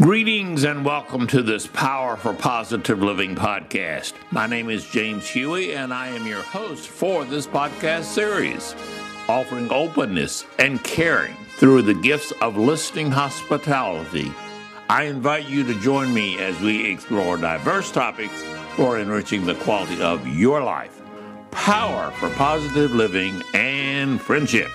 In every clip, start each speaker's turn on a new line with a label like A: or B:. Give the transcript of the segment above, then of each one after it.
A: Greetings and welcome to this Power for Positive Living podcast. My name is James Huey, and I am your host for this podcast series, offering openness and caring through the gifts of listening hospitality. I invite you to join me as we explore diverse topics for enriching the quality of your life. Power for positive living and friendship.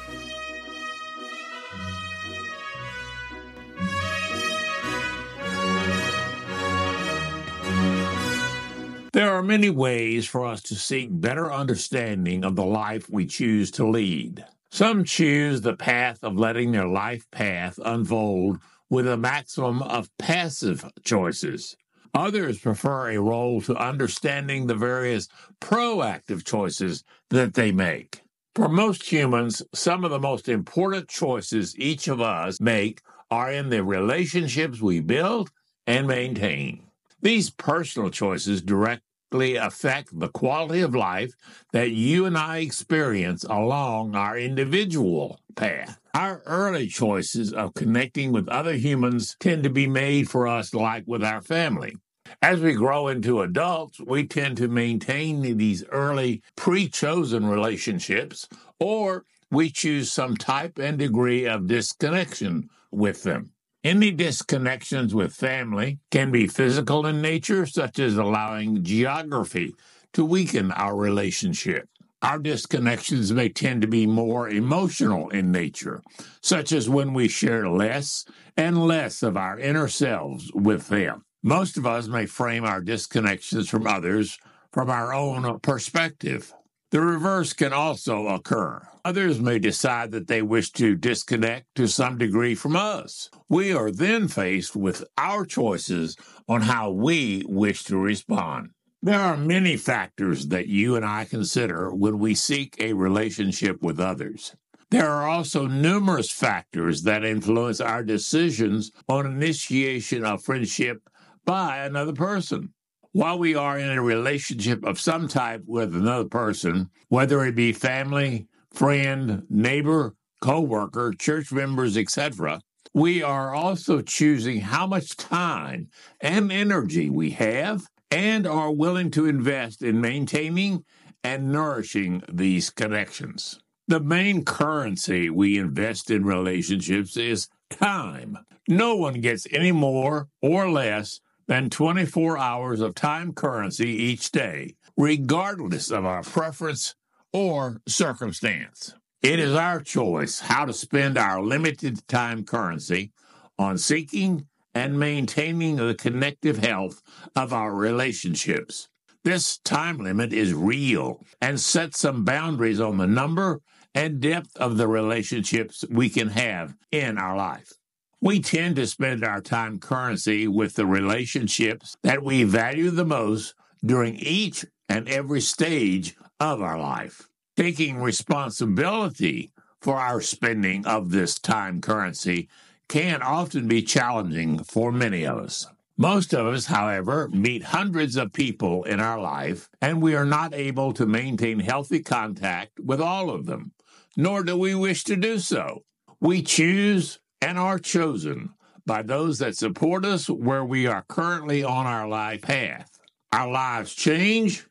A: Are many ways for us to seek better understanding of the life we choose to lead. Some choose the path of letting their life path unfold with a maximum of passive choices. Others prefer a role to understanding the various proactive choices that they make. For most humans, some of the most important choices each of us make are in the relationships we build and maintain. These personal choices directly affect the quality of life that you and I experience along our individual path. Our early choices of connecting with other humans tend to be made for us like with our family. As we grow into adults, we tend to maintain these early pre chosen relationships, or we choose some type and degree of disconnection with them. Any disconnections with family can be physical in nature, such as allowing geography to weaken our relationship. Our disconnections may tend to be more emotional in nature, such as when we share less and less of our inner selves with them. Most of us may frame our disconnections from others from our own perspective. The reverse can also occur. Others may decide that they wish to disconnect to some degree from us. We are then faced with our choices on how we wish to respond. There are many factors that you and I consider when we seek a relationship with others. There are also numerous factors that influence our decisions on initiation of friendship by another person while we are in a relationship of some type with another person, whether it be family, friend, neighbor, co-worker, church members, etc., we are also choosing how much time and energy we have and are willing to invest in maintaining and nourishing these connections. The main currency we invest in relationships is time. No one gets any more or less than 24 hours of time currency each day, regardless of our preference or circumstance. It is our choice how to spend our limited time currency on seeking and maintaining the connective health of our relationships. This time limit is real and sets some boundaries on the number and depth of the relationships we can have in our life. We tend to spend our time currency with the relationships that we value the most during each and every stage of our life. Taking responsibility for our spending of this time currency can often be challenging for many of us. Most of us, however, meet hundreds of people in our life, and we are not able to maintain healthy contact with all of them, nor do we wish to do so. We choose and are chosen by those that support us where we are currently on our life path. Our lives change,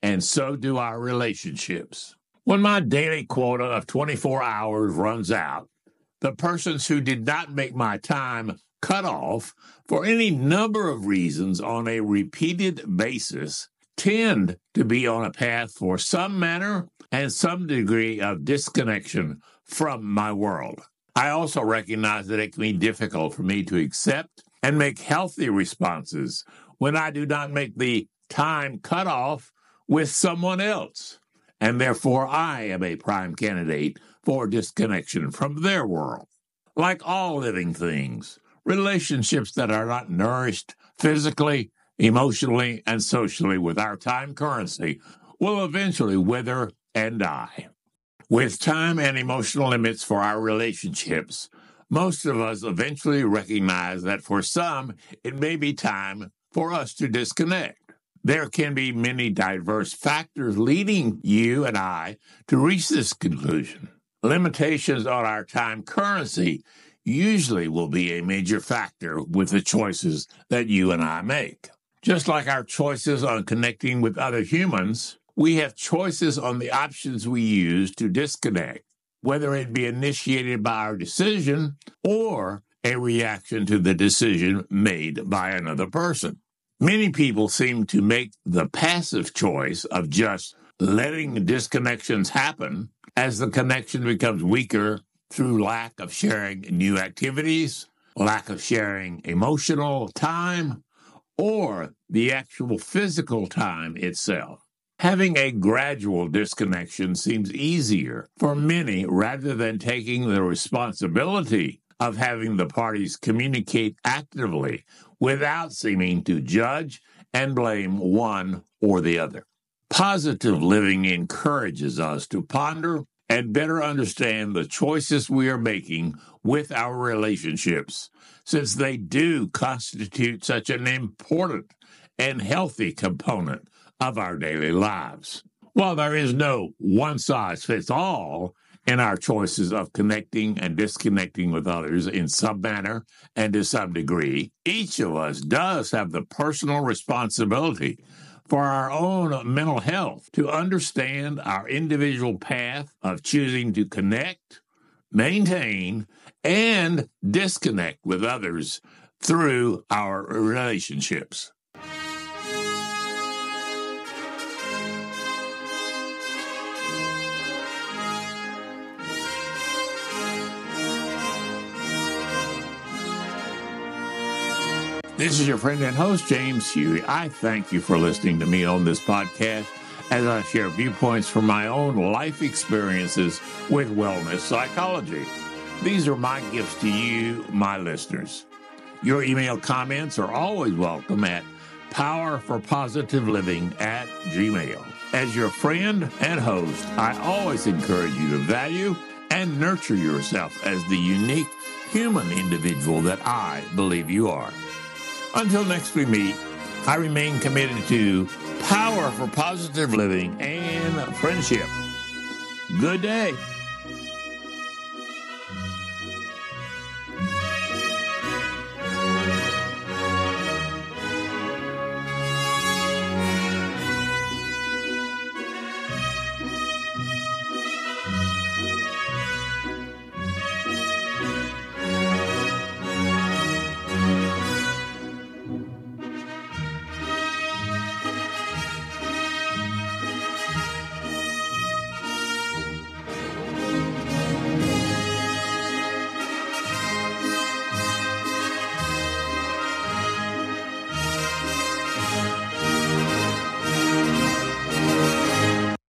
A: and so do our relationships. When my daily quota of 24 hours runs out, the persons who did not make my time cut off for any number of reasons on a repeated basis tend to be on a path for some manner and some degree of disconnection from my world. I also recognize that it can be difficult for me to accept and make healthy responses when I do not make the time cutoff with someone else. And therefore, I am a prime candidate for disconnection from their world. Like all living things, relationships that are not nourished physically, emotionally, and socially with our time currency will eventually wither and die. With time and emotional limits for our relationships, most of us eventually recognize that for some, it may be time for us to disconnect. There can be many diverse factors leading you and I to reach this conclusion. Limitations on our time currency usually will be a major factor with the choices that you and I make. Just like our choices on connecting with other humans, we have choices on the options we use to disconnect, whether it be initiated by our decision or a reaction to the decision made by another person. Many people seem to make the passive choice of just letting disconnections happen as the connection becomes weaker through lack of sharing new activities, lack of sharing emotional time, or the actual physical time itself. Having a gradual disconnection seems easier for many rather than taking the responsibility of having the parties communicate actively without seeming to judge and blame one or the other. Positive living encourages us to ponder and better understand the choices we are making with our relationships, since they do constitute such an important and healthy component of our daily lives. While there is no one size fits all in our choices of connecting and disconnecting with others in some manner and to some degree, each of us does have the personal responsibility for our own mental health to understand our individual path of choosing to connect, maintain, and disconnect with others through our relationships. This is your friend and host, James Huey. I thank you for listening to me on this podcast as I share viewpoints from my own life experiences with wellness psychology. These are my gifts to you, my listeners. Your email comments are always welcome at powerforpositiveliving at gmail. As your friend and host, I always encourage you to value and nurture yourself as the unique human individual that I believe you are. Until next we meet, I remain committed to power for positive living and friendship. Good day.